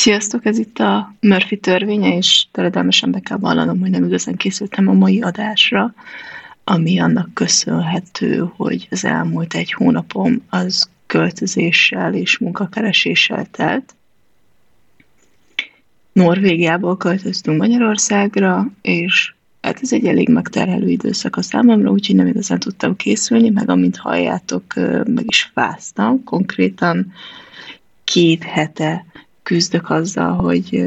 Sziasztok, ez itt a Murphy törvénye, és terjedelmesen be kell vallanom, hogy nem igazán készültem a mai adásra, ami annak köszönhető, hogy az elmúlt egy hónapom az költözéssel és munkakereséssel telt. Norvégiából költöztünk Magyarországra, és hát ez egy elég megterhelő időszak a számomra, úgyhogy nem igazán tudtam készülni, meg amint halljátok, meg is fáztam. Konkrétan két hete küzdök azzal, hogy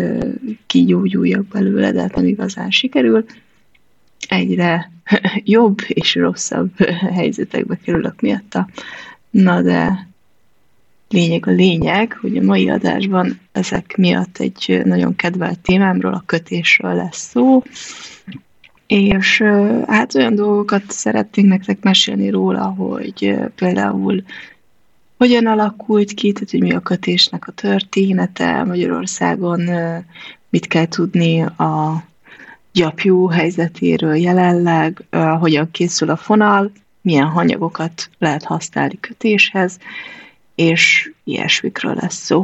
kigyógyuljak belőle, de hát nem igazán sikerül. Egyre jobb és rosszabb helyzetekbe kerülök miatta. Na de lényeg a lényeg, hogy a mai adásban ezek miatt egy nagyon kedvelt témámról, a kötésről lesz szó, és hát olyan dolgokat szeretnénk nektek mesélni róla, hogy például hogyan alakult ki, tehát hogy mi a kötésnek a története Magyarországon, mit kell tudni a gyapjú helyzetéről jelenleg, hogyan készül a fonal, milyen hanyagokat lehet használni kötéshez, és ilyesmikről lesz szó.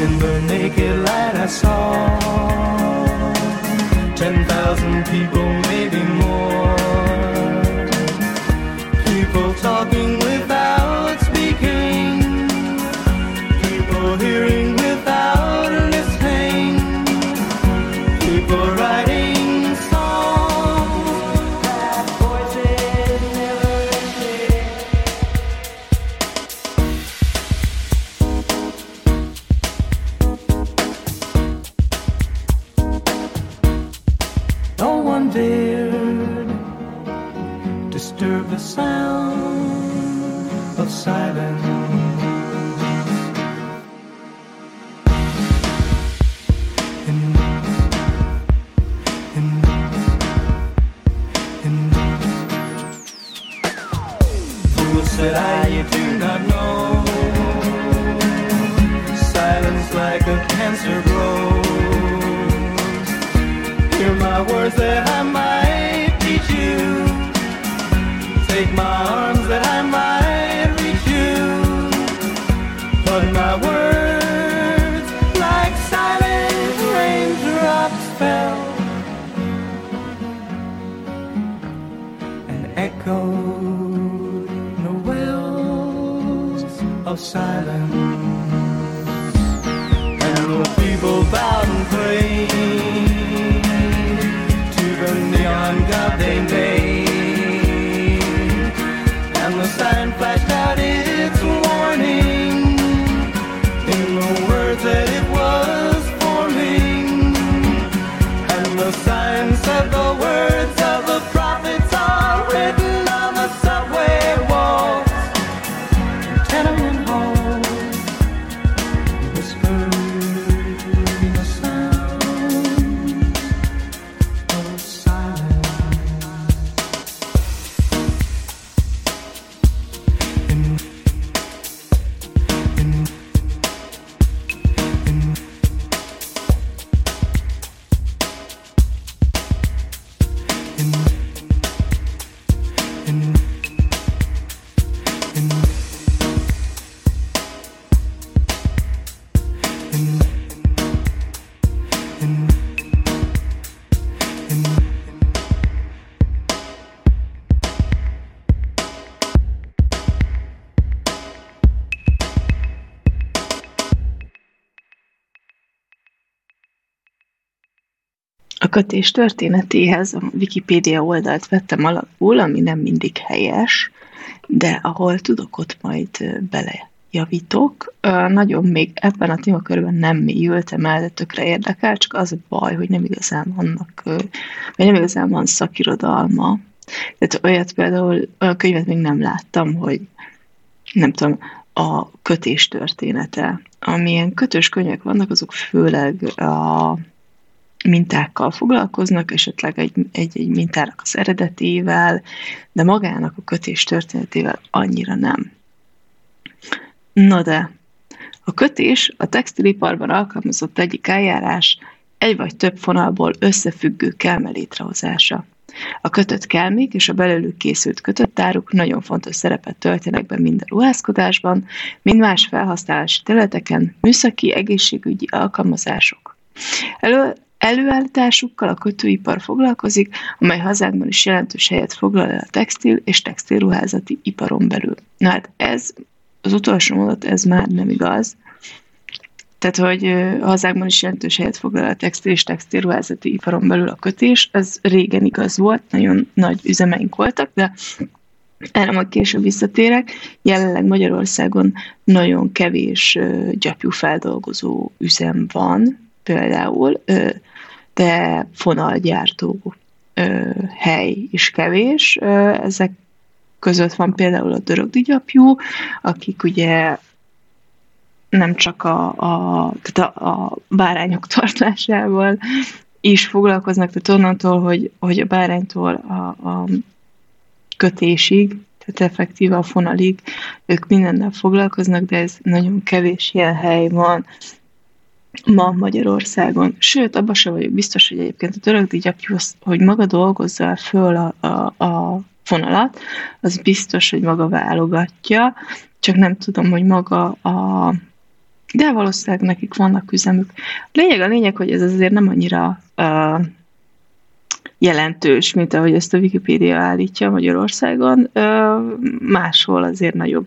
in the naked light I saw 10,000 people, maybe more. Kötés történetéhez a Wikipédia oldalt vettem alapul, ami nem mindig helyes, de ahol tudok, ott majd belejavítok. Nagyon még ebben a témakörben nem mélyültem el, de tökre érdekel, csak az a baj, hogy nem igazán vannak, vagy nem igazán van szakirodalma. Tehát olyat például, olyan könyvet még nem láttam, hogy nem tudom, a kötés története. Amilyen kötős könyvek vannak, azok főleg a mintákkal foglalkoznak, esetleg egy, egy, egy mintának az eredetével, de magának a kötés történetével annyira nem. Na de, a kötés a textiliparban alkalmazott egyik eljárás egy vagy több fonalból összefüggő kelme létrehozása. A kötött kelmék és a belőlük készült kötöttáruk nagyon fontos szerepet töltenek be mind a ruházkodásban, mind más felhasználási területeken, műszaki, egészségügyi alkalmazások. Elő, Előállításukkal a kötőipar foglalkozik, amely hazánkban is jelentős helyet foglal el a textil és textilruházati iparon belül. Na hát ez, az utolsó mondat, ez már nem igaz. Tehát, hogy hazákban is jelentős helyet foglal a textil és textilruházati iparon belül a kötés, ez régen igaz volt, nagyon nagy üzemeink voltak, de erre majd később visszatérek. Jelenleg Magyarországon nagyon kevés gyapjú üzem van, például, de fonalgyártó hely is kevés. Ezek között van például a dörögdigyapjú, akik ugye nem csak a, a, tehát a, a bárányok tartásával is foglalkoznak, tehát onnantól, hogy, hogy a báránytól a, a kötésig, tehát effektíve a fonalig, ők mindennel foglalkoznak, de ez nagyon kevés ilyen hely van, ma Magyarországon. Sőt, abban sem vagyok biztos, hogy egyébként a törökdíjapjú, hogy maga dolgozza föl a, a, a fonalat, az biztos, hogy maga válogatja, csak nem tudom, hogy maga a de valószínűleg nekik vannak üzemük. Lényeg a lényeg, hogy ez azért nem annyira uh, jelentős, mint ahogy ezt a Wikipédia állítja Magyarországon. Uh, máshol azért nagyobb,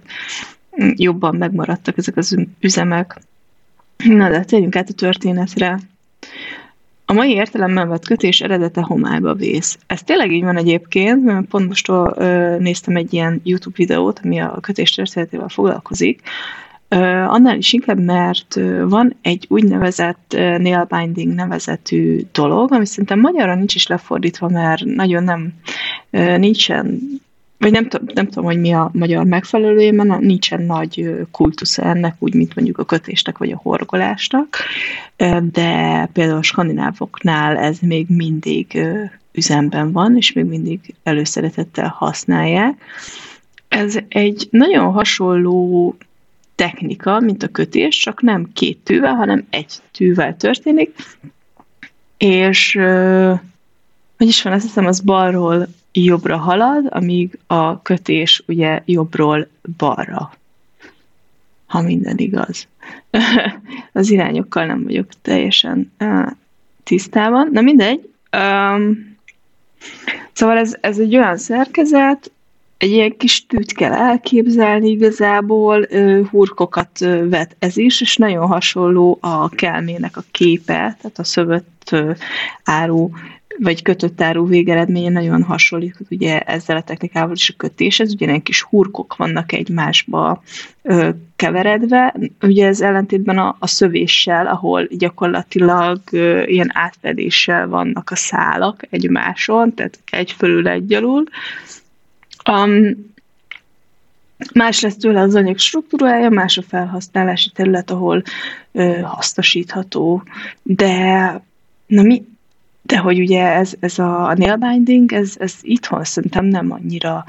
jobban megmaradtak ezek az üzemek. Na de térjünk át a történetre. A mai értelemben vett kötés eredete homályba vész. Ez tényleg így van egyébként, mert pont most néztem egy ilyen YouTube videót, ami a kötés történetével foglalkozik, annál is inkább, mert van egy úgynevezett nail binding nevezetű dolog, ami szerintem magyarra nincs is lefordítva, mert nagyon nem nincsen vagy nem, nem tudom, hogy mi a magyar megfelelője, mert nincsen nagy kultusz ennek, úgy, mint mondjuk a kötésnek vagy a horgolásnak, de például a skandinávoknál ez még mindig üzemben van, és még mindig előszeretettel használják. Ez egy nagyon hasonló technika, mint a kötés, csak nem két tűvel, hanem egy tűvel történik, és hogy is van, azt hiszem, az balról jobbra halad, amíg a kötés ugye jobbról balra, ha minden igaz. az irányokkal nem vagyok teljesen tisztában. Na mindegy. Um, szóval ez, ez egy olyan szerkezet, egy ilyen kis tűt kell elképzelni igazából, hurkokat vet ez is, és nagyon hasonló a kelmének a képe, tehát a szövött áru vagy kötött áru végeredménye nagyon hasonlít ugye ezzel a technikával is a kötéshez, ugye kis hurkok vannak egymásba ö, keveredve, ugye ez ellentétben a, a szövéssel, ahol gyakorlatilag ö, ilyen átfedéssel vannak a szálak egymáson, tehát egy fölül egy alul. Um, Más lesz tőle az anyag struktúrája, más a felhasználási terület, ahol ö, hasznosítható, de na mi, de hogy ugye ez, ez a nail binding, ez, ez itthon szerintem nem annyira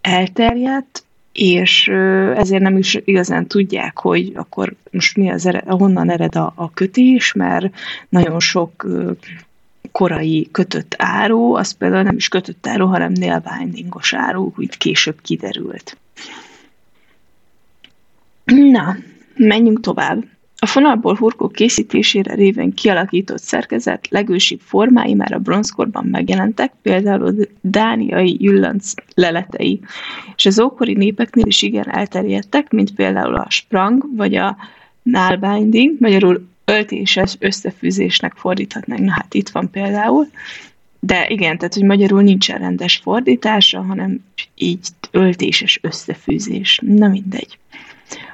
elterjedt, és ezért nem is igazán tudják, hogy akkor most mi az ered, honnan ered a, a kötés, mert nagyon sok korai kötött áru, az például nem is kötött áru, hanem nail bindingos áru, úgy később kiderült. Na, menjünk tovább. A fonalból hurkok készítésére révén kialakított szerkezet legősibb formái már a bronzkorban megjelentek, például a dániai jüllanc leletei, és az ókori népeknél is igen elterjedtek, mint például a sprang vagy a nálbinding, magyarul öltéses összefűzésnek fordíthatnánk. Na hát itt van például, de igen, tehát hogy magyarul nincsen rendes fordítása, hanem így öltéses összefűzés. Na mindegy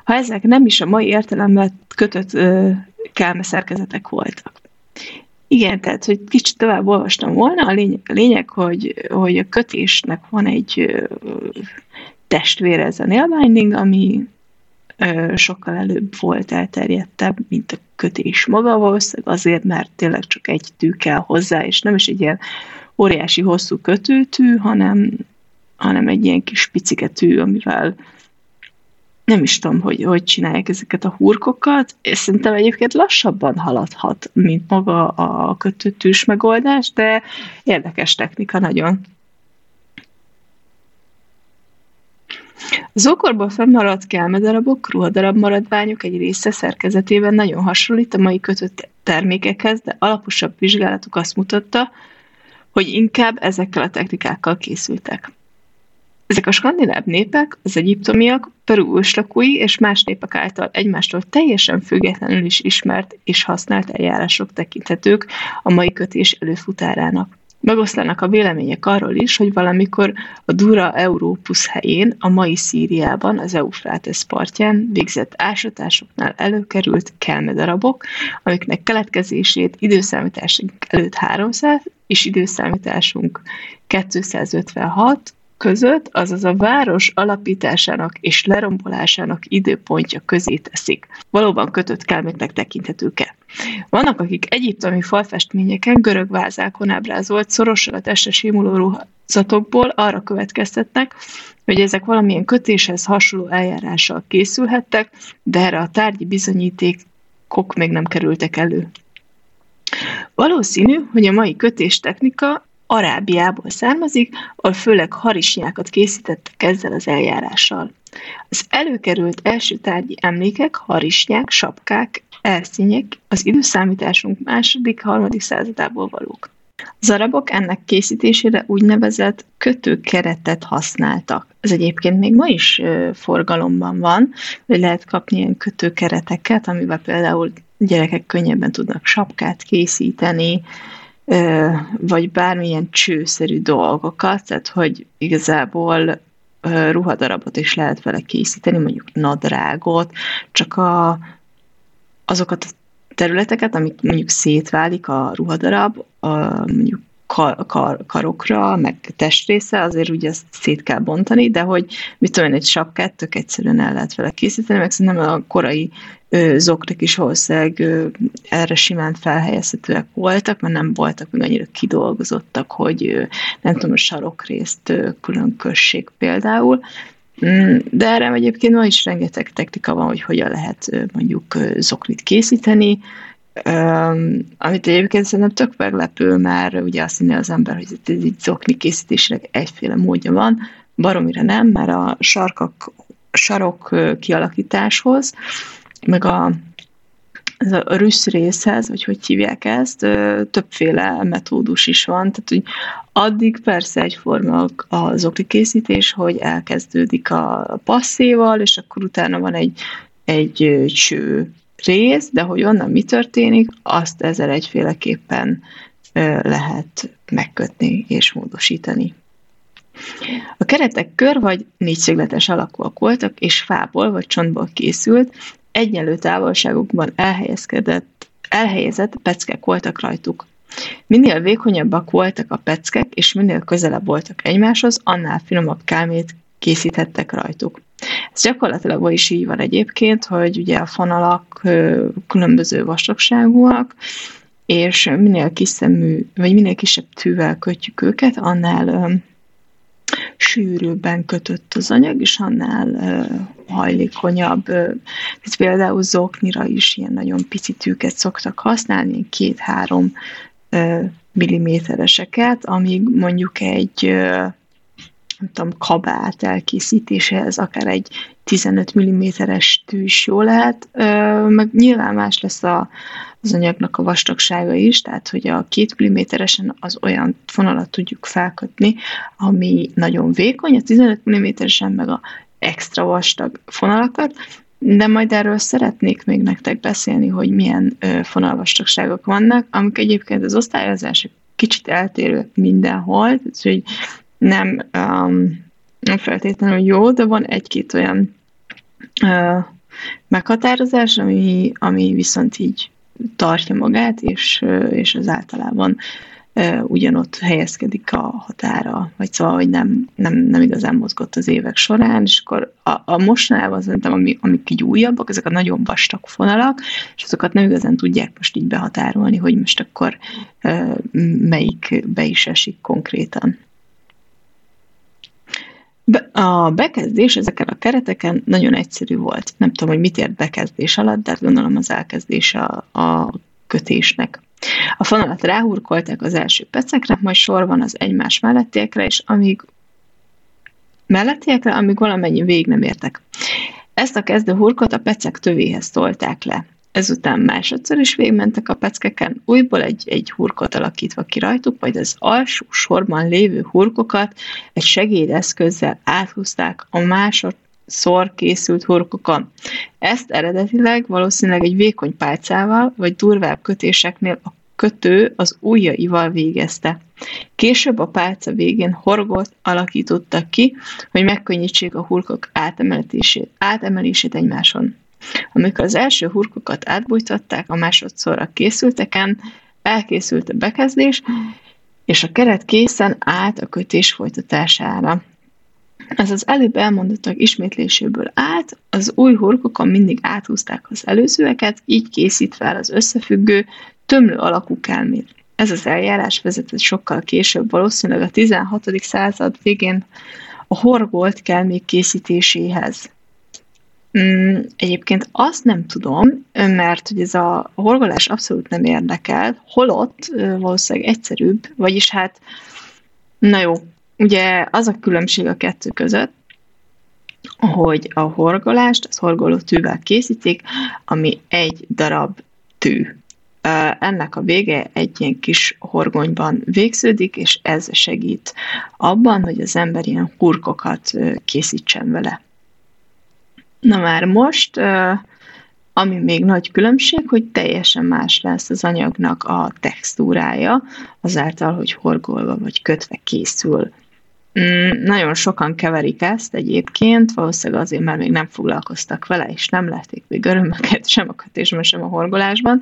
ha ezek nem is a mai értelemben kötött ö, kelme szerkezetek voltak. Igen, tehát, hogy kicsit tovább olvastam volna, a lényeg, a lényeg hogy, hogy a kötésnek van egy ö, testvére, ez a nail binding, ami ö, sokkal előbb volt elterjedtebb, mint a kötés maga, valószínűleg azért, mert tényleg csak egy tű kell hozzá, és nem is egy ilyen óriási hosszú kötőtű, hanem, hanem egy ilyen kis picike tű, amivel nem is tudom, hogy hogy csinálják ezeket a hurkokat, és szerintem egyébként lassabban haladhat, mint maga a kötőtűs megoldás, de érdekes technika nagyon. Az ókorban fennmaradt kelmedarabok, ruhadarab maradványok egy része szerkezetében nagyon hasonlít a mai kötött termékekhez, de alaposabb vizsgálatuk azt mutatta, hogy inkább ezekkel a technikákkal készültek. Ezek a skandináv népek, az egyiptomiak, Peru őslakói és más népek által egymástól teljesen függetlenül is ismert és használt eljárások tekinthetők a mai kötés előfutárának. Megoszlanak a vélemények arról is, hogy valamikor a Dura Európus helyén, a mai Szíriában, az Eufrates partján végzett ásatásoknál előkerült kelmedarabok, amiknek keletkezését időszámításunk előtt 300 és időszámításunk 256 között, azaz a város alapításának és lerombolásának időpontja közé teszik. Valóban kötött kelméknek tekinthetők-e? Vannak, akik egyiptomi falfestményeken, görög vázákon ábrázolt szorosan a testre simuló ruházatokból arra következtetnek, hogy ezek valamilyen kötéshez hasonló eljárással készülhettek, de erre a tárgyi bizonyítékok még nem kerültek elő. Valószínű, hogy a mai kötéstechnika Arábiából származik, ahol főleg harisnyákat készítettek ezzel az eljárással. Az előkerült első tárgyi emlékek, harisnyák, sapkák, elszínyek az időszámításunk második, harmadik századából valók. Az arabok ennek készítésére úgynevezett kötőkeretet használtak. Ez egyébként még ma is forgalomban van, hogy lehet kapni ilyen kötőkereteket, amivel például gyerekek könnyebben tudnak sapkát készíteni, vagy bármilyen csőszerű dolgokat, tehát hogy igazából ruhadarabot is lehet vele készíteni, mondjuk nadrágot, csak a, azokat a területeket, amik mondjuk szétválik a ruhadarab, a, mondjuk kar, kar, karokra, meg testrésze, azért ugye ezt szét kell bontani, de hogy mit tudom egy sapkát tök egyszerűen el lehet vele készíteni, meg szerintem a korai zokrik is valószínűleg erre simán felhelyezhetőek voltak, mert nem voltak még annyira kidolgozottak, hogy nem tudom, a sarokrészt külön kössék például, mm, de erre egyébként ma is rengeteg technika van, hogy hogyan lehet mondjuk zoknit készíteni, amit egyébként szerintem tök meglepő, mert ugye azt hinné az ember, hogy itt egy zokni készítésnek egyféle módja van, baromira nem, mert a sarkak, sarok kialakításhoz, meg a ez a rüssz részhez, vagy hogy hívják ezt, többféle metódus is van, tehát hogy addig persze egyforma az oklikészítés, hogy elkezdődik a passzéval, és akkor utána van egy, egy cső rész, de hogy onnan mi történik, azt ezzel egyféleképpen lehet megkötni és módosítani. A keretek kör vagy négyszögletes alakúak voltak, és fából vagy csontból készült, egyenlő távolságokban elhelyezkedett, elhelyezett peckek voltak rajtuk. Minél vékonyabbak voltak a peckek, és minél közelebb voltak egymáshoz, annál finomabb kámét készíthettek rajtuk. Ez gyakorlatilag ma is így van egyébként, hogy ugye a fonalak különböző vastagságúak, és minél kiszemű, vagy minél kisebb tűvel kötjük őket, annál sűrűbben kötött az anyag, és annál hajlékonyabb. Uh, például zoknira is ilyen nagyon pici tűket szoktak használni, két-három millimétereseket, amíg mondjuk egy nem tudom, kabát elkészítéséhez akár egy 15 mm-es tű is jó lehet, meg nyilván más lesz a, az anyagnak a vastagsága is, tehát hogy a két mm-esen az olyan fonalat tudjuk felkötni, ami nagyon vékony, a 15 mm-esen meg a extra vastag fonalakat, de majd erről szeretnék még nektek beszélni, hogy milyen fonalvastagságok vannak, amik egyébként az osztályozás kicsit eltérő mindenhol, tehát hogy nem, um, nem feltétlenül jó, de van egy-két olyan uh, meghatározás, ami, ami viszont így tartja magát, és, és az általában ugyanott helyezkedik a határa, vagy szóval, hogy nem, nem, nem igazán mozgott az évek során, és akkor a, a mostanában szerintem, ami, amik így újabbak, ezek a nagyon vastag fonalak, és azokat nem igazán tudják most így behatárolni, hogy most akkor melyik be is esik konkrétan. A bekezdés ezeken a kereteken nagyon egyszerű volt. Nem tudom, hogy mit ért bekezdés alatt, de gondolom az elkezdés a, a kötésnek. A fonalat ráhurkolták az első pecekre, majd sorban az egymás mellettiekre, és amíg mellettiekre, amíg valamennyi végig nem értek. Ezt a kezdő hurkot a pecek tövéhez tolták le. Ezután másodszor is végigmentek a peckeken, újból egy, egy hurkot alakítva ki rajtuk, vagy az alsó sorban lévő hurkokat egy segédeszközzel áthúzták a másodszor készült hurkokon. Ezt eredetileg valószínűleg egy vékony pálcával, vagy durvább kötéseknél a kötő az ujjaival végezte. Később a pálca végén horgot alakítottak ki, hogy megkönnyítsék a hurkok átemelését, átemelését egymáson. Amikor az első hurkokat átbújtatták a másodszorra készülteken, elkészült a bekezdés, és a keret készen állt a kötés folytatására. Ez az előbb elmondottak ismétléséből állt, az új hurkokon mindig áthúzták az előzőeket, így készítve el az összefüggő, tömlő alakú kelmét. Ez az eljárás vezetett sokkal később, valószínűleg a 16. század végén a horgolt kelmék készítéséhez. Mm, egyébként azt nem tudom, mert hogy ez a horgolás abszolút nem érdekel, holott valószínűleg egyszerűbb, vagyis hát, na jó, ugye az a különbség a kettő között, hogy a horgolást az horgoló tűvel készítik, ami egy darab tű. Ennek a vége egy ilyen kis horgonyban végződik, és ez segít abban, hogy az ember ilyen hurkokat készítsen vele. Na már most, ami még nagy különbség, hogy teljesen más lesz az anyagnak a textúrája, azáltal, hogy horgolva vagy kötve készül. Mm, nagyon sokan keverik ezt egyébként, valószínűleg azért, mert még nem foglalkoztak vele, és nem lették még örömöket sem a kötésben, sem a horgolásban.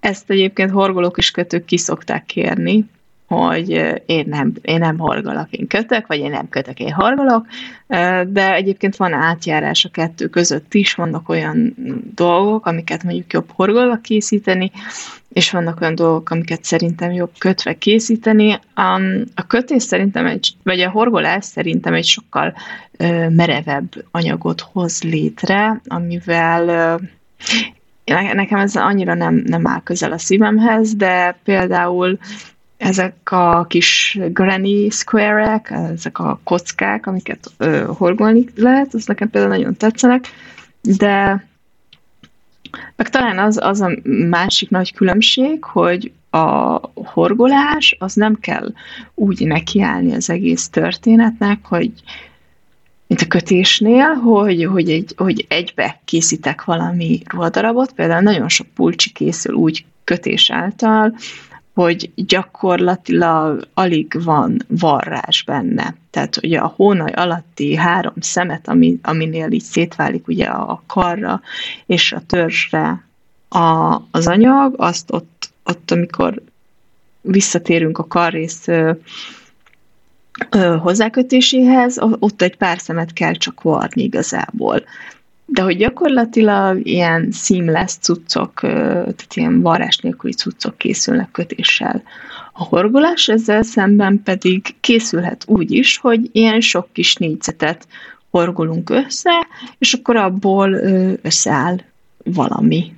Ezt egyébként horgolók és kötők ki szokták kérni, hogy én nem, én nem horgolok, én kötök, vagy én nem kötök, én horgolok, de egyébként van átjárás a kettő között is, vannak olyan dolgok, amiket mondjuk jobb horgolva készíteni, és vannak olyan dolgok, amiket szerintem jobb kötve készíteni. A kötés szerintem egy, vagy a horgolás szerintem egy sokkal merevebb anyagot hoz létre, amivel nekem ez annyira nem, nem áll közel a szívemhez, de például ezek a kis granny square-ek, ezek a kockák, amiket ö, horgolni lehet, az nekem például nagyon tetszenek, de Meg talán az, az a másik nagy különbség, hogy a horgolás, az nem kell úgy nekiállni az egész történetnek, hogy mint a kötésnél, hogy, hogy, egy, hogy egybe készítek valami ruhadarabot, például nagyon sok pulcsi készül úgy kötés által, hogy gyakorlatilag alig van varrás benne. Tehát hogy a hónaj alatti három szemet, ami, aminél így szétválik ugye a karra és a törzsre a, az anyag, azt ott, ott, amikor visszatérünk a karrész hozzákötéséhez, ott egy pár szemet kell csak varni igazából. De hogy gyakorlatilag ilyen seamless cuccok, tehát ilyen varrás nélküli cuccok készülnek kötéssel. A horgolás ezzel szemben pedig készülhet úgy is, hogy ilyen sok kis négyzetet horgolunk össze, és akkor abból összeáll valami.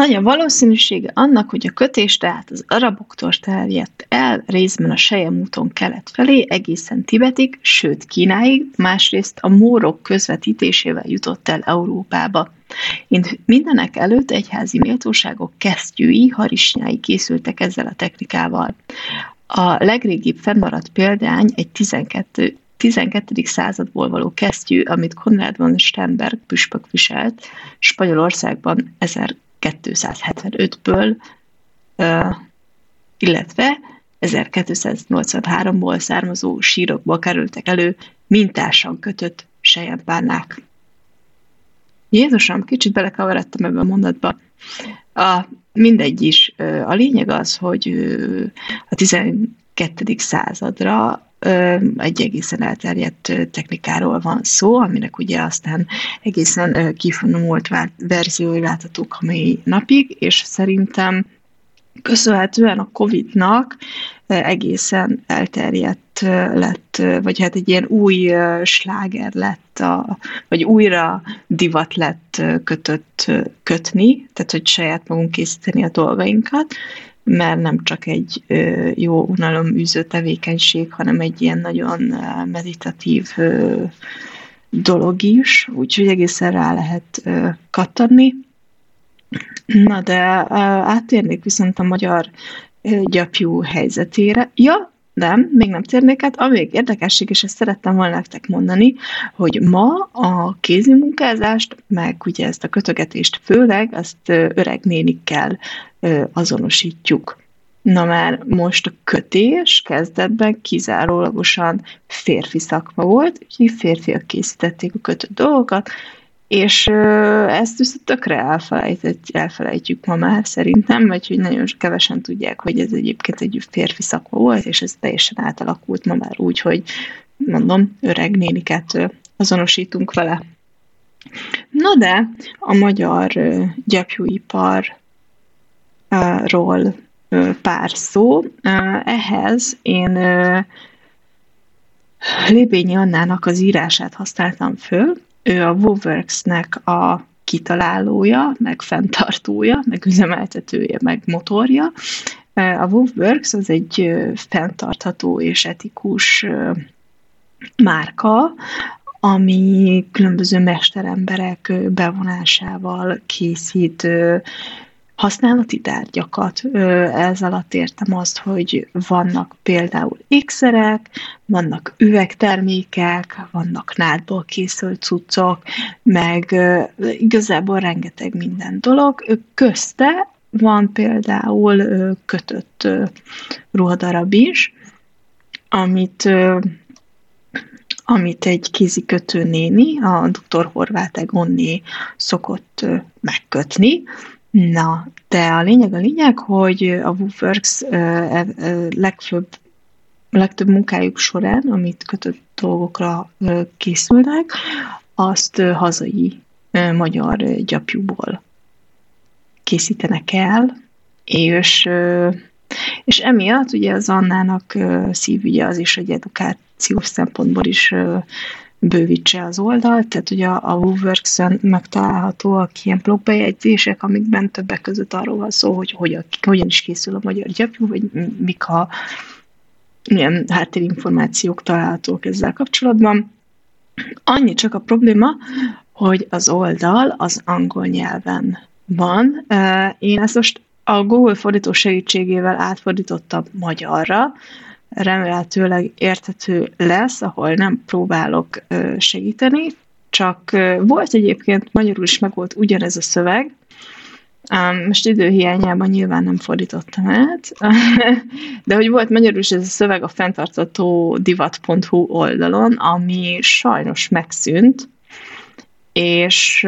Nagy a valószínűsége annak, hogy a kötés tehát az araboktól terjedt el részben a Sejem úton kelet felé, egészen Tibetig, sőt Kínáig, másrészt a mórok közvetítésével jutott el Európába. Mindenek előtt egyházi méltóságok kesztyűi, harisnyái készültek ezzel a technikával. A legrégibb fennmaradt példány egy 12, 12. századból való kesztyű, amit Konrad von Sternberg püspök viselt Spanyolországban 1275-ből, illetve 1283-ból származó sírokból kerültek elő mintásan kötött sejempárnák. Jézusom, kicsit belekavarodtam ebbe a mondatba. A, mindegy is. A lényeg az, hogy a 12. századra egy egészen elterjedt technikáról van szó, aminek ugye aztán egészen kifonomult verziói láthatók a mai napig, és szerintem köszönhetően a Covid-nak egészen elterjedt lett, vagy hát egy ilyen új sláger lett, a, vagy újra divat lett kötött, kötni, tehát hogy saját magunk készíteni a dolgainkat, mert nem csak egy jó unaloműző tevékenység, hanem egy ilyen nagyon meditatív dolog is, úgyhogy egészen rá lehet kattanni. Na de áttérnék viszont a magyar gyapjú helyzetére. Ja, nem, még nem térnék át. Ami még érdekesség, és ezt szerettem volna nektek mondani, hogy ma a kézi munkázást, meg ugye ezt a kötögetést főleg, ezt öreg nénikkel azonosítjuk. Na már most a kötés kezdetben kizárólagosan férfi szakma volt, úgyhogy férfiak készítették a kötött dolgokat, és ezt viszont tökre elfelejtjük ma már szerintem, vagy hogy nagyon kevesen tudják, hogy ez egyébként egy férfi szakma volt, és ez teljesen átalakult ma már úgy, hogy mondom, öreg néniket azonosítunk vele. Na de a magyar gyapjúiparról pár szó. Ehhez én Lébényi Annának az írását használtam föl, ő a WoWworks-nek a kitalálója, meg fenntartója, meg üzemeltetője, meg motorja. A WoWworks az egy fenntartható és etikus márka, ami különböző mesteremberek bevonásával készít használati tárgyakat. Ez alatt értem azt, hogy vannak például ékszerek, vannak üvegtermékek, vannak nádból készült cuccok, meg igazából rengeteg minden dolog. Közte van például kötött ruhadarab is, amit amit egy kézikötő néni, a dr. Horváth Egonné szokott megkötni, Na, de a lényeg a lényeg, hogy a WooWorks legfőbb, legtöbb munkájuk során, amit kötött dolgokra készülnek, azt hazai magyar gyapjúból készítenek el, és, és emiatt ugye az Annának szívügye az is, hogy edukációs szempontból is bővítse az oldalt, tehát ugye a, WooWorks-en megtalálhatóak ilyen blogbejegyzések, amikben többek között arról van szó, hogy hogyan, hogyan is készül a magyar gyapjú, vagy mik a milyen háttérinformációk találhatók ezzel kapcsolatban. Annyi csak a probléma, hogy az oldal az angol nyelven van. Én ezt most a Google fordító segítségével átfordítottam magyarra, remélhetőleg érthető lesz, ahol nem próbálok segíteni, csak volt egyébként, magyarul is meg volt ugyanez a szöveg, most időhiányában nyilván nem fordítottam át, de hogy volt magyarul is ez a szöveg a fenntartató divat.hu oldalon, ami sajnos megszűnt, és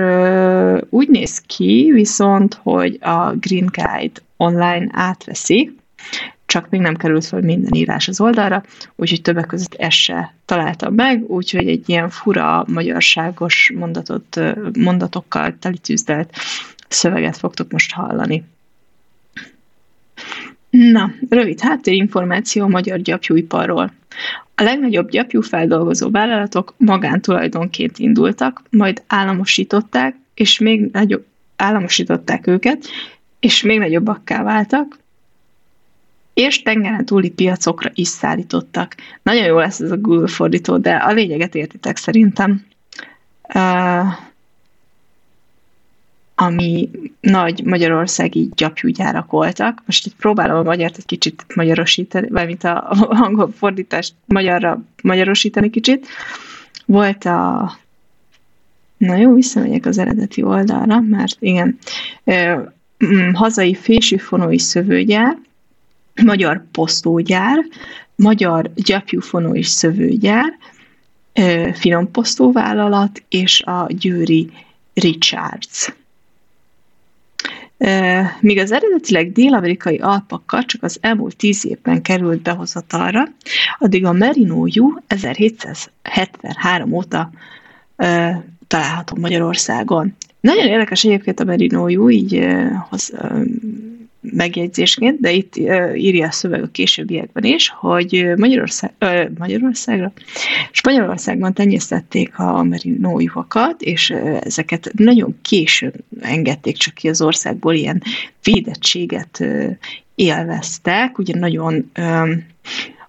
úgy néz ki viszont, hogy a Green Guide online átveszi, csak még nem került fel minden írás az oldalra, úgyhogy többek között ezt se találtam meg, úgyhogy egy ilyen fura, magyarságos mondatot, mondatokkal telitűzdelt szöveget fogtok most hallani. Na, rövid háttérinformáció a magyar gyapjúiparról. A legnagyobb gyapjúfeldolgozó vállalatok magántulajdonként indultak, majd államosították, és még nagyobb, államosították őket, és még nagyobbakká váltak, és tengeren túli piacokra is szállítottak. Nagyon jó lesz ez a Google fordító, de a lényeget értitek szerintem. Uh, ami nagy magyarországi gyapjúgyárak voltak. Most itt próbálom a magyart egy kicsit magyarosítani, mint a angol fordítást magyarra magyarosítani kicsit. Volt a Na jó, visszamegyek az eredeti oldalra, mert igen, hazai fésűfonói szövőgyár, magyar posztógyár, magyar gyapjúfonói szövőgyár, finomposztóvállalat és a győri Richards. Míg az eredetileg dél-amerikai alpakkal csak az elmúlt tíz évben került behozatalra, addig a Merino 1773 óta található Magyarországon. Nagyon érdekes egyébként a Merino így hoz, megjegyzésként, de itt írja a szöveg a későbbiekben is, hogy Magyarország, Magyarországra, Spanyolországban tenyésztették a juhakat, és ezeket nagyon későn engedték csak ki az országból, ilyen védettséget élveztek, ugye nagyon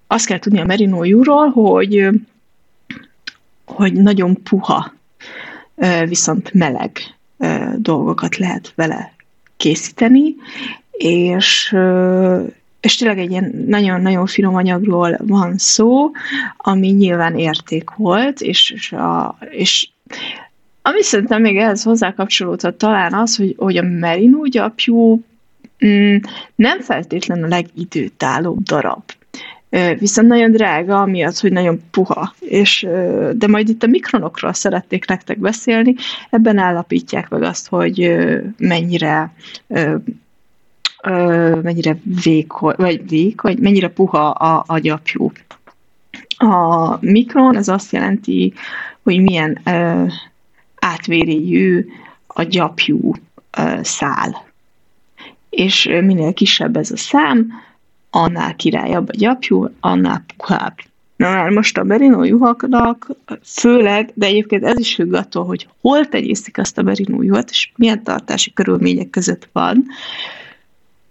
azt kell tudni a merino hogy hogy nagyon puha, viszont meleg dolgokat lehet vele készíteni, és, és tényleg egy ilyen nagyon-nagyon finom anyagról van szó, ami nyilván érték volt, és, és, a, és ami szerintem még ehhez hozzákapcsolódott talán az, hogy, hogy a merino gyapjú mm, nem feltétlenül a legidőtállóbb darab. Viszont nagyon drága, amiatt, hogy nagyon puha. És, de majd itt a mikronokról szerették nektek beszélni, ebben állapítják meg azt, hogy mennyire mennyire vékony, vagy vékony, mennyire puha a, a gyapjú. A mikron, ez azt jelenti, hogy milyen ö, átvéréjű a gyapjú ö, szál. És minél kisebb ez a szám, annál királyabb a gyapjú, annál puhább. Na már most a berinó juhaknak főleg, de egyébként ez is függ attól, hogy hol tenyésztik azt a berinó juhat, és milyen tartási körülmények között van,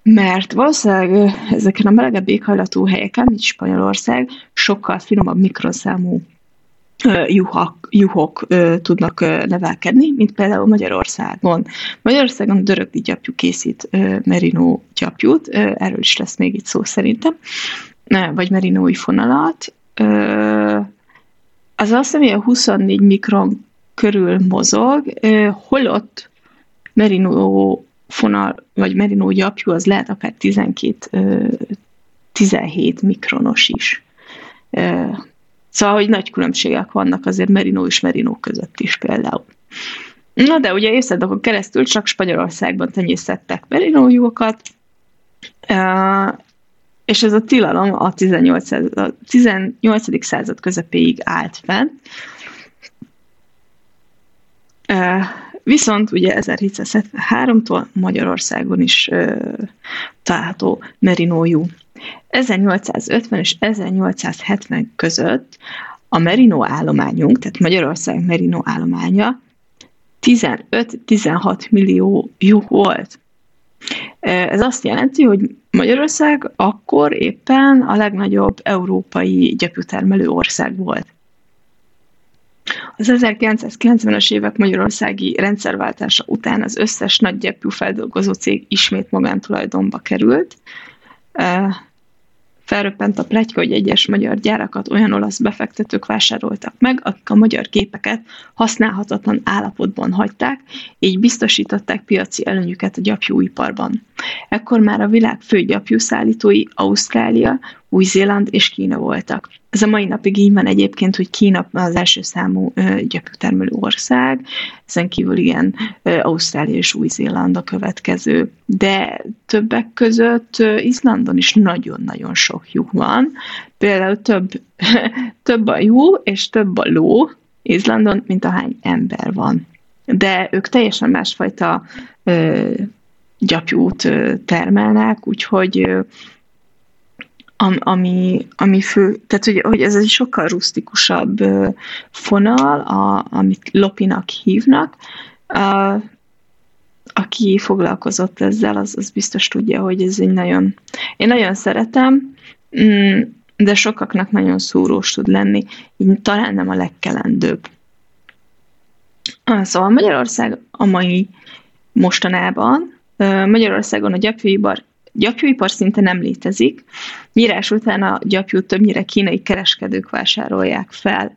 mert valószínűleg ezeken a melegebb éghajlatú helyeken, mint Spanyolország, sokkal finomabb mikroszámú juhak, juhok ö, tudnak ö, nevelkedni, mint például Magyarországon. Magyarországon dörögdi gyapjú készít ö, merino gyapjút, ö, erről is lesz még itt szó szerintem, vagy merinói fonalat. Ö, az azt hiszem, hogy a 24 mikron körül mozog, ö, holott merino fonal, vagy merino gyapjú, az lehet akár 12 17 mikronos is. Szóval, hogy nagy különbségek vannak azért merino és merino között is például. Na de ugye évszázadokon keresztül csak Spanyolországban tenyészettek merino juhokat, és ez a tilalom a 18. a 18. század közepéig állt fenn. Viszont ugye 1773-tól Magyarországon is ö, található merinójú. 1850 és 1870 között a merino állományunk, tehát Magyarország merino állománya 15-16 millió juh volt. Ez azt jelenti, hogy Magyarország akkor éppen a legnagyobb európai gyepűtermelő ország volt. Az 1990-es évek magyarországi rendszerváltása után az összes nagy gyepű feldolgozó cég ismét magántulajdonba került. Felröppent a pletyka, hogy egyes magyar gyárakat olyan olasz befektetők vásároltak meg, akik a magyar képeket használhatatlan állapotban hagyták, így biztosították piaci előnyüket a gyapjúiparban. Ekkor már a világ fő gyapjúszállítói Ausztrália, új-Zéland és Kína voltak. Ez a mai napig így van egyébként, hogy Kína az első számú gyapjútermelő ország, ezen kívül igen, Ausztrália és Új-Zéland a következő. De többek között Izlandon is nagyon-nagyon sok juh van. Például több, több a juh és több a ló Izlandon, mint ahány ember van. De ők teljesen másfajta ö, gyapjút termelnek, úgyhogy ami, ami fő, tehát hogy, hogy ez egy sokkal rusztikusabb fonal, a, amit lopinak hívnak. A, aki foglalkozott ezzel, az, az biztos tudja, hogy ez egy nagyon, én nagyon szeretem, mm, de sokaknak nagyon szúrós tud lenni, így talán nem a legkelendőbb. Szóval Magyarország a mai mostanában. Magyarországon a gyapjúipar gyapjúipar szinte nem létezik. Nyírás után a gyapjút többnyire kínai kereskedők vásárolják fel.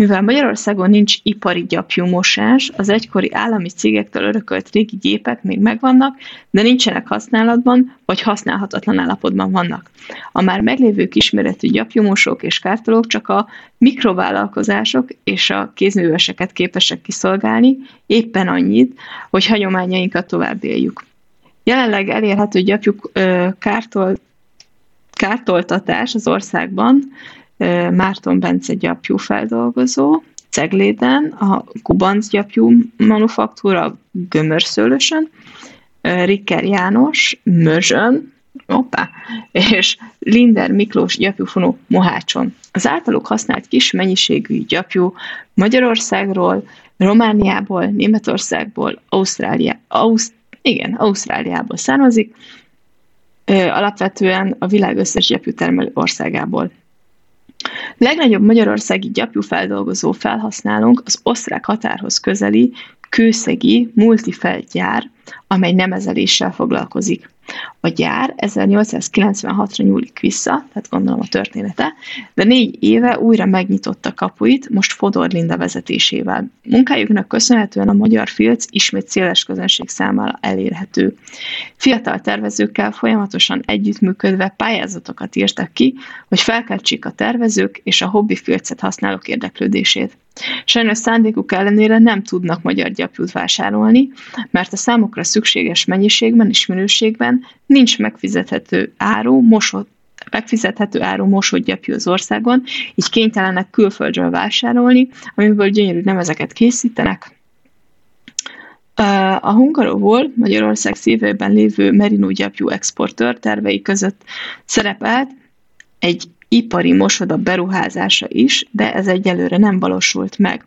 Mivel Magyarországon nincs ipari gyapjúmosás, az egykori állami cégektől örökölt régi gépek még megvannak, de nincsenek használatban, vagy használhatatlan állapotban vannak. A már meglévő kisméretű gyapjúmosók és kártolók csak a mikrovállalkozások és a kézműveseket képesek kiszolgálni, éppen annyit, hogy hagyományainkat tovább éljük. Jelenleg elérhető gyapjuk kártol, kártoltatás az országban Márton Bence gyapjú feldolgozó, Cegléden, a Kubanc gyapjú manufaktúra Gömörszőlösön, Rikker János Mözsön, oppá, és Linder Miklós gyapjúfonó Mohácson. Az általuk használt kis mennyiségű gyapjú Magyarországról, Romániából, Németországból, Ausztrália, Auszt- igen, Ausztráliából származik, alapvetően a világ összes gyapjútermelő országából. Legnagyobb magyarországi gyapjúfeldolgozó felhasználónk az osztrák határhoz közeli kőszegi multifelgyár, amely nemezeléssel foglalkozik. A gyár 1896-ra nyúlik vissza, tehát gondolom a története, de négy éve újra megnyitotta kapuit, most Fodor Linda vezetésével. Munkájuknak köszönhetően a magyar filc ismét széles közönség számára elérhető. Fiatal tervezőkkel folyamatosan együttműködve pályázatokat írtak ki, hogy felkeltsék a tervezők és a hobbi filcet használók érdeklődését. Sajnos szándékuk ellenére nem tudnak magyar gyapjút vásárolni, mert a számukra szükséges mennyiségben és minőségben nincs megfizethető áru, mosott megfizethető áru mosott gyapjú az országon, így kénytelenek külföldről vásárolni, amiből gyönyörű nemezeket készítenek. A Hungarovol Magyarország szívében lévő Merino gyapjú exportőr tervei között szerepelt egy ipari mosoda beruházása is, de ez egyelőre nem valósult meg.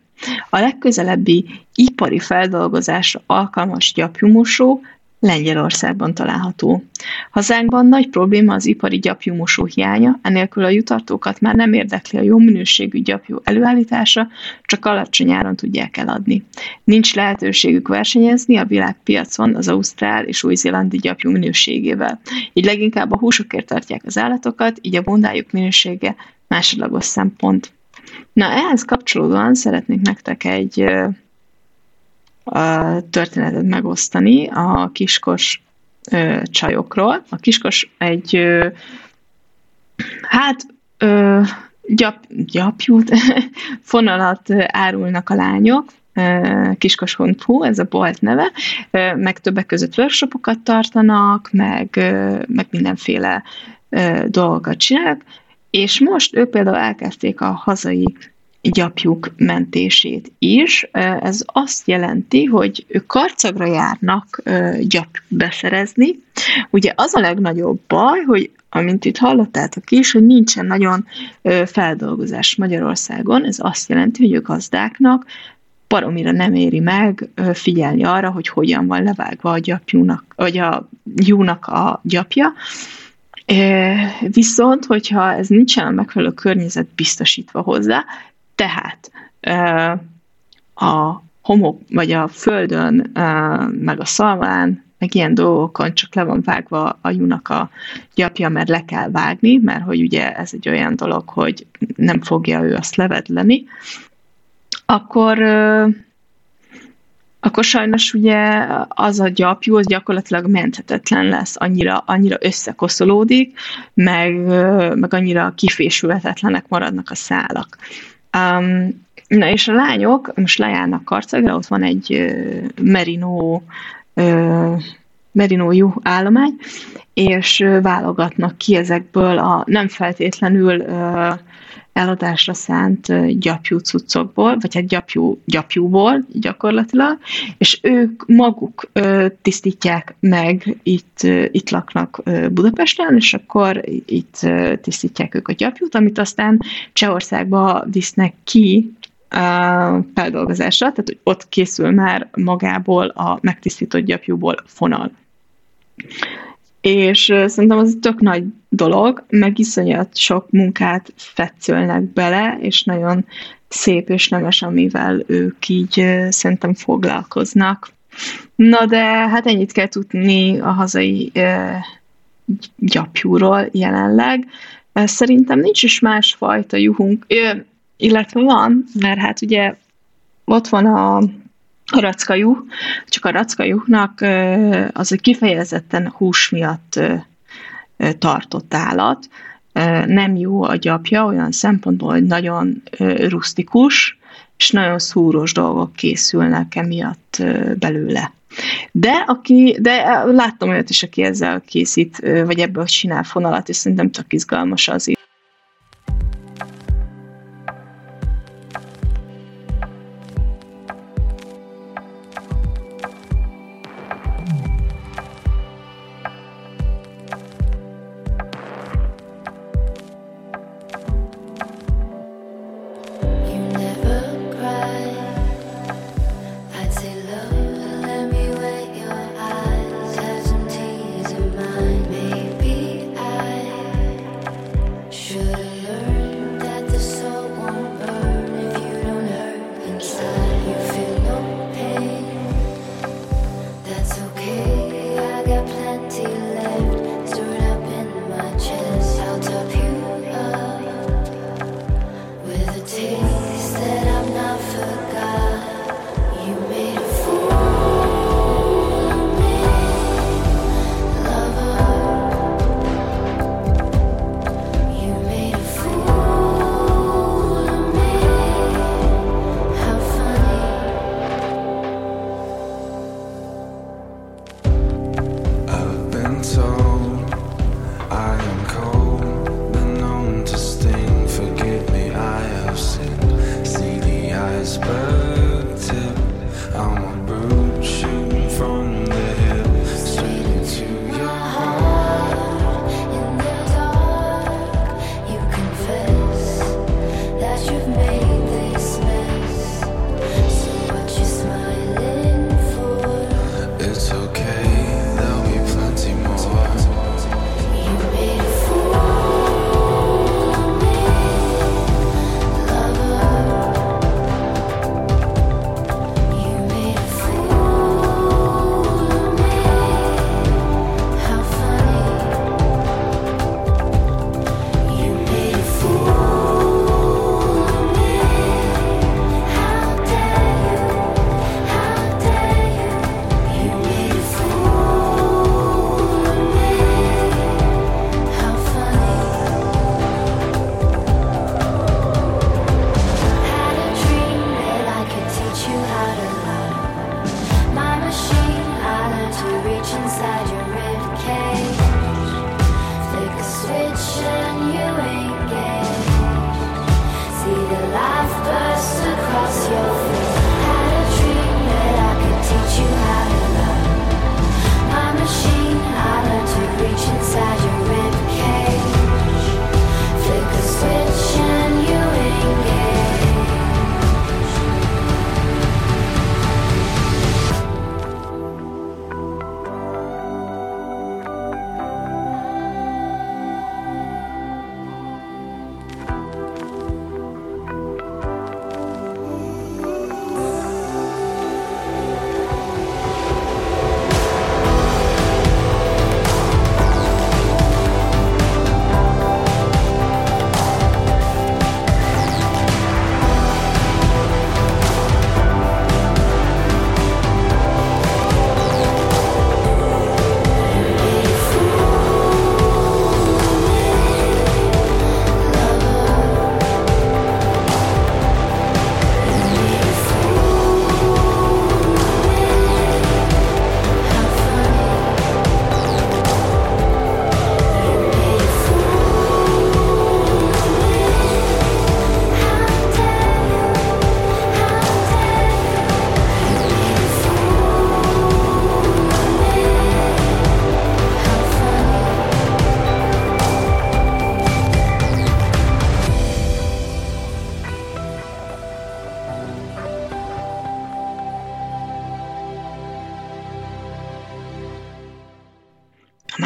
A legközelebbi ipari feldolgozásra alkalmas gyapjumosó Lengyelországban található. Hazánkban nagy probléma az ipari gyapjúmosó hiánya, enélkül a jutartókat már nem érdekli a jó minőségű gyapjú előállítása, csak alacsony áron tudják eladni. Nincs lehetőségük versenyezni a világpiacon az ausztrál és új-zélandi gyapjú minőségével. Így leginkább a húsokért tartják az állatokat, így a bondájuk minősége másodlagos szempont. Na, ehhez kapcsolódóan szeretnék nektek egy a történetet megosztani a kiskos ö, csajokról. A kiskos egy ö, hát ö, gyap, gyapjút, fonalat árulnak a lányok, kiskos.hu, ez a bolt neve, meg többek között workshopokat tartanak, meg, meg mindenféle dolgokat csinálnak, és most ők például elkezdték a hazai gyapjuk mentését is. Ez azt jelenti, hogy ők karcagra járnak gyap beszerezni. Ugye az a legnagyobb baj, hogy amint itt hallottátok is, hogy nincsen nagyon feldolgozás Magyarországon, ez azt jelenti, hogy a gazdáknak baromira nem éri meg figyelni arra, hogy hogyan van levágva a gyapjúnak, vagy a júnak a gyapja, Viszont, hogyha ez nincsen a megfelelő környezet biztosítva hozzá, tehát a homok, vagy a földön, meg a szalmán, meg ilyen dolgokon csak le van vágva a junak a gyapja, mert le kell vágni, mert hogy ugye ez egy olyan dolog, hogy nem fogja ő azt levedleni, akkor akkor sajnos ugye az a gyapjú, az gyakorlatilag menthetetlen lesz, annyira, annyira összekoszolódik, meg, meg annyira kifésülhetetlenek maradnak a szálak. Um, na és a lányok most lejárnak karcagra, ott van egy uh, merino uh, merino jó állomány, és válogatnak ki ezekből a nem feltétlenül uh, eladásra szánt gyapjú cuccokból, vagy hát gyapjú, gyapjúból gyakorlatilag, és ők maguk tisztítják meg, itt, itt laknak ö, Budapesten, és akkor itt tisztítják ők a gyapjút, amit aztán Csehországba visznek ki feldolgozásra, tehát hogy ott készül már magából a megtisztított gyapjúból fonal. És szerintem az tök nagy dolog, meg iszonyat sok munkát fetszölnek bele, és nagyon szép és nemes, amivel ők így szerintem foglalkoznak. Na de hát ennyit kell tudni a hazai gyapjúról jelenleg. Szerintem nincs is másfajta juhunk, illetve van, mert hát ugye ott van a, a rackajuh, csak a rackajuhnak az egy kifejezetten hús miatt tartott állat, nem jó a gyapja olyan szempontból, hogy nagyon rustikus, és nagyon szúros dolgok készülnek emiatt belőle. De, aki, de láttam olyat is, aki ezzel készít, vagy ebből csinál fonalat, és szerintem tök izgalmas az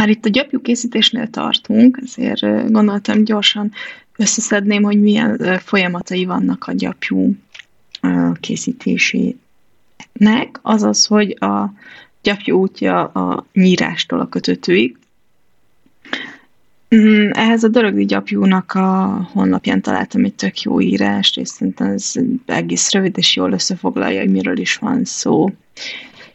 Már itt a gyapjú készítésnél tartunk, ezért gondoltam gyorsan összeszedném, hogy milyen folyamatai vannak a gyapjú készítésének. az az, hogy a gyapjú útja a nyírástól a kötötőig. Mm, ehhez a Dörögdi gyapjúnak a honlapján találtam egy tök jó írást, és szerintem ez egész rövid és jól összefoglalja, hogy miről is van szó.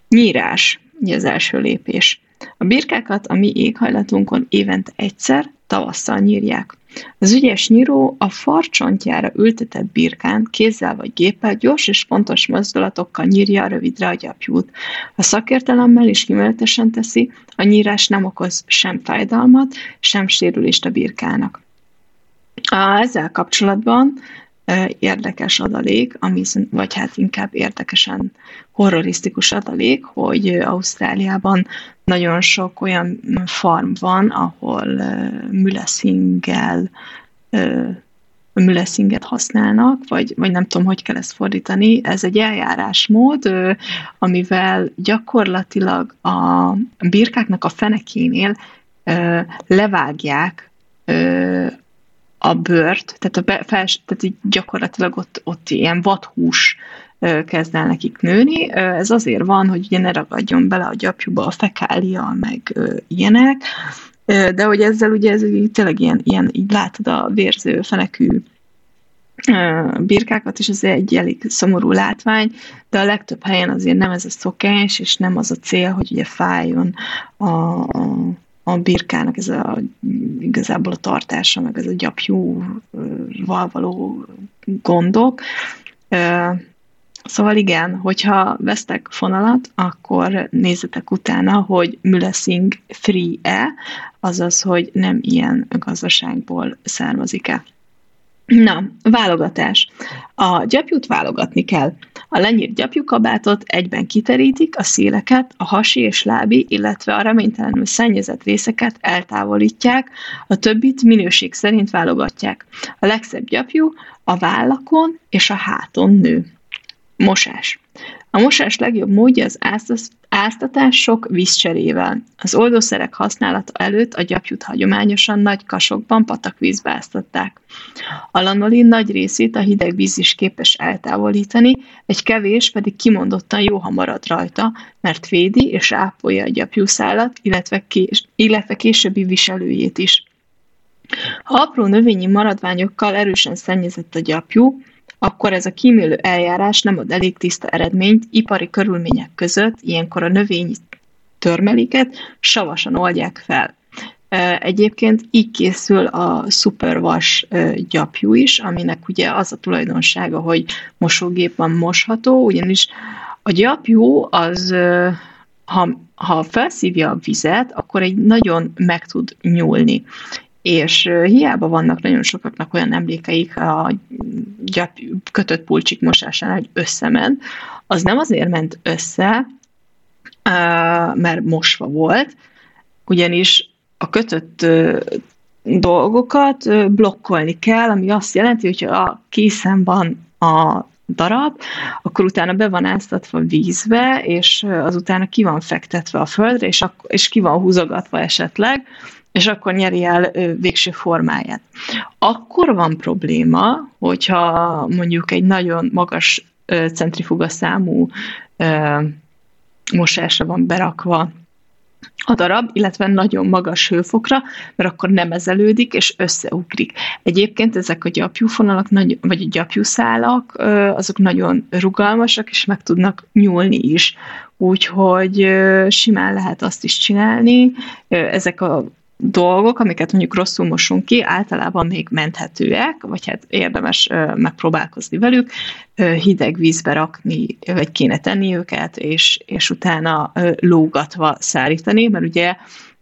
Nyírás, ugye az első lépés. A birkákat a mi éghajlatunkon évente egyszer, tavasszal nyírják. Az ügyes nyíró a farcsontjára ültetett birkán kézzel vagy géppel gyors és pontos mozdulatokkal nyírja rövidre a gyapjút. A szakértelemmel is kimeletesen teszi, a nyírás nem okoz sem fájdalmat, sem sérülést a birkának. A, ezzel kapcsolatban érdekes adalék, ami, vagy hát inkább érdekesen horrorisztikus adalék, hogy Ausztráliában nagyon sok olyan farm van, ahol müleszinggel müleszinget használnak, vagy, vagy nem tudom, hogy kell ezt fordítani. Ez egy eljárásmód, amivel gyakorlatilag a birkáknak a fenekénél levágják a bőrt, tehát, a be, fels, tehát így gyakorlatilag ott, ott ilyen vadhús kezd el nekik nőni. Ez azért van, hogy ugye ne ragadjon bele a gyapjúba a fekália, meg ilyenek, de hogy ezzel ugye ez tényleg ilyen, ilyen így látod a vérző fenekű birkákat, és ez egy elég szomorú látvány, de a legtöbb helyen azért nem ez a szokás, és nem az a cél, hogy ugye fájjon a, a a birkának ez a, igazából a tartása, meg ez a gyapjúval való gondok. Szóval igen, hogyha vesztek fonalat, akkor nézzetek utána, hogy Mülesing free-e, azaz, hogy nem ilyen gazdaságból származik-e. Na, válogatás. A gyapjút válogatni kell. A lenyírt gyapjukabátot egyben kiterítik, a széleket, a hasi és lábi, illetve a reménytelenül szennyezett részeket eltávolítják, a többit minőség szerint válogatják. A legszebb gyapjú a vállakon és a háton nő. Mosás. A mosás legjobb módja az áztatás sok vízcserével. Az oldószerek használata előtt a gyapjút hagyományosan nagy kasokban patakvízbe áztatták. A lanolin nagy részét a hideg víz is képes eltávolítani, egy kevés pedig kimondottan jó, ha marad rajta, mert védi és ápolja a gyapjúszálat, illetve, kés, illetve későbbi viselőjét is. Ha apró növényi maradványokkal erősen szennyezett a gyapjú, akkor ez a kímélő eljárás nem ad elég tiszta eredményt, ipari körülmények között ilyenkor a növényi törmeléket savasan oldják fel. Egyébként így készül a szupervas gyapjú is, aminek ugye az a tulajdonsága, hogy mosógépben mosható, ugyanis a gyapjú az, ha, ha felszívja a vizet, akkor egy nagyon meg tud nyúlni és hiába vannak nagyon sokaknak olyan emlékeik a kötött pulcsik mosásánál, hogy összement, az nem azért ment össze, mert mosva volt, ugyanis a kötött dolgokat blokkolni kell, ami azt jelenti, hogy a készen van a darab, akkor utána be van áztatva vízbe, és azután ki van fektetve a földre, és, ak- és ki van húzogatva esetleg, és akkor nyeri el végső formáját. Akkor van probléma, hogyha mondjuk egy nagyon magas centrifuga számú mosásra van berakva a darab, illetve nagyon magas hőfokra, mert akkor nem ezelődik, és összeugrik. Egyébként ezek a gyapjúfonalak, vagy a gyapjúszálak, azok nagyon rugalmasak, és meg tudnak nyúlni is. Úgyhogy simán lehet azt is csinálni. Ezek a dolgok, amiket mondjuk rosszul mosunk ki, általában még menthetőek, vagy hát érdemes megpróbálkozni velük, hideg vízbe rakni, vagy kéne tenni őket, és, és utána lógatva szárítani, mert ugye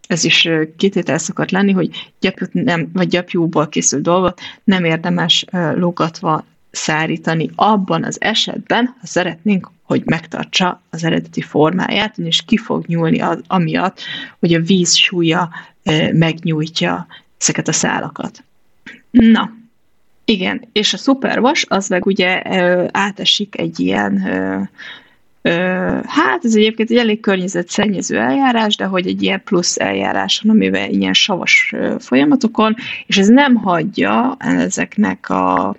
ez is kitétel szokott lenni, hogy gyapjút nem, vagy gyapjúból készült dolgot nem érdemes lógatva szárítani abban az esetben, ha szeretnénk, hogy megtartsa az eredeti formáját, és ki fog nyúlni az, amiatt, hogy a víz súlya megnyújtja ezeket a szálakat. Na, igen, és a szupervas az meg ugye átesik egy ilyen Hát ez egyébként egy elég környezetszennyező eljárás, de hogy egy ilyen plusz eljárás amivel ilyen savas folyamatokon, és ez nem hagyja ezeknek a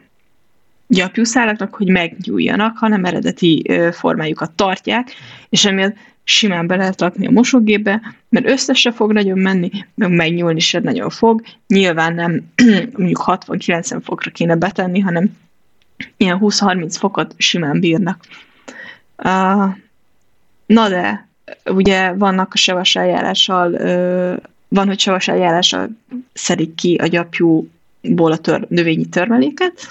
gyapjúszálaknak, hogy megnyúljanak, hanem eredeti formájukat tartják, és emiatt simán be lehet rakni a mosógépbe, mert össze se fog nagyon menni, meg megnyúlni se nagyon fog. Nyilván nem mondjuk 60-90 fokra kéne betenni, hanem ilyen 20-30 fokot simán bírnak. Uh, na de, ugye vannak a savas eljárással, uh, van, hogy savas eljárással szedik ki a gyapjúból a tör, növényi törmeléket,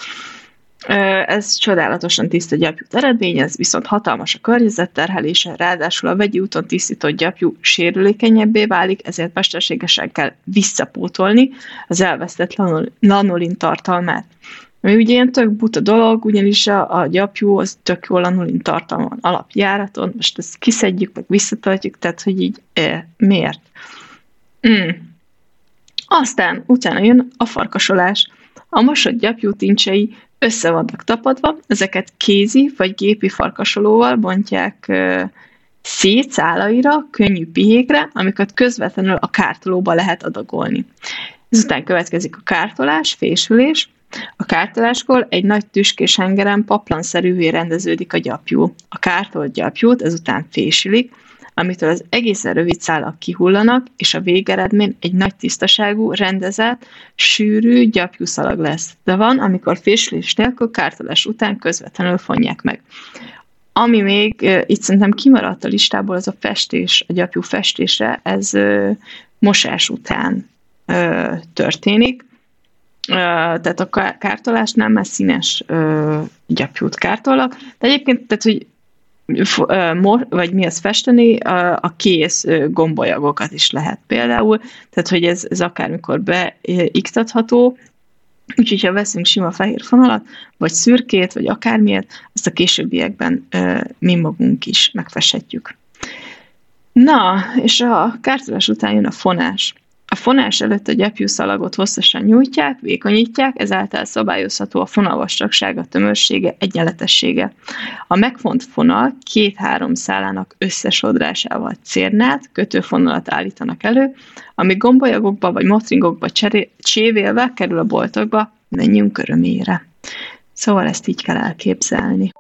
ez csodálatosan tiszta gyapjút eredményez, viszont hatalmas a környezetterhelése, ráadásul a vegyi úton tisztított gyapjú sérülékenyebbé válik, ezért mesterségesen kell visszapótolni az elvesztett lanolin tartalmát. Ami ugye ilyen tök buta dolog, ugyanis a, a gyapjú az tök jó lanolin tartalma alapjáraton, most ezt kiszedjük, meg visszatartjuk, tehát hogy így e, miért? Mm. Aztán utána jön a farkasolás. A mosott gyapjú tincsei össze vannak tapadva, ezeket kézi vagy gépi farkasolóval bontják szét szálaira, könnyű pihékre, amiket közvetlenül a kártolóba lehet adagolni. Ezután következik a kártolás, fésülés. A kártoláskor egy nagy tüskés hengeren paplanszerűvé rendeződik a gyapjú. A kártolt gyapjút ezután fésülik, amitől az egészen rövid szálak kihullanak, és a végeredmény egy nagy tisztaságú, rendezett, sűrű gyapjúszalag lesz. De van, amikor fésülés nélkül kártolás után közvetlenül fonják meg. Ami még itt szerintem kimaradt a listából, az a festés, a gyapjú festése, ez mosás után történik. Tehát a kártolásnál már színes gyapjút kártolnak. De egyébként, tehát, hogy vagy mi az festeni, a, a kész gombolyagokat is lehet például, tehát hogy ez, ez akármikor beiktatható, úgyhogy ha veszünk sima fehér fonalat, vagy szürkét, vagy akármilyet, azt a későbbiekben mi magunk is megfeshetjük. Na, és a kártolás után jön a fonás. A fonás előtt a gyepjúszalagot hosszasan nyújtják, vékonyítják, ezáltal szabályozható a fonal vastagsága, tömörsége, egyenletessége. A megfont fonal két-három szálának összesodrásával cérnát, kötőfonalat állítanak elő, ami gombolyagokba vagy motringokba csévélve kerül a boltokba, menjünk örömére. Szóval ezt így kell elképzelni.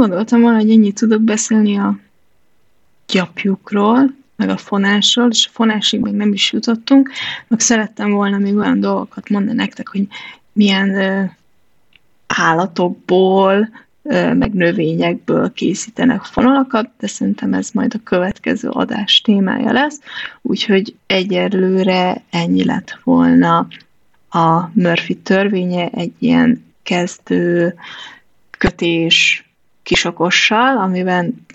Gondoltam volna, hogy ennyit tudok beszélni a gyapjukról, meg a fonásról, és a fonásig még nem is jutottunk, meg szerettem volna még olyan dolgokat mondani nektek, hogy milyen ö, állatokból, ö, meg növényekből készítenek fonalakat, de szerintem ez majd a következő adás témája lesz, úgyhogy egyelőre ennyi lett volna a Murphy törvénye, egy ilyen kezdő kötés kisokossal, amiben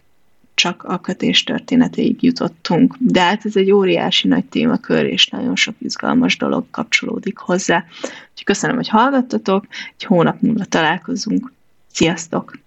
csak a kötés történetéig jutottunk. De hát ez egy óriási nagy témakör, és nagyon sok izgalmas dolog kapcsolódik hozzá. Úgyhogy köszönöm, hogy hallgattatok, egy hónap múlva találkozunk. Sziasztok!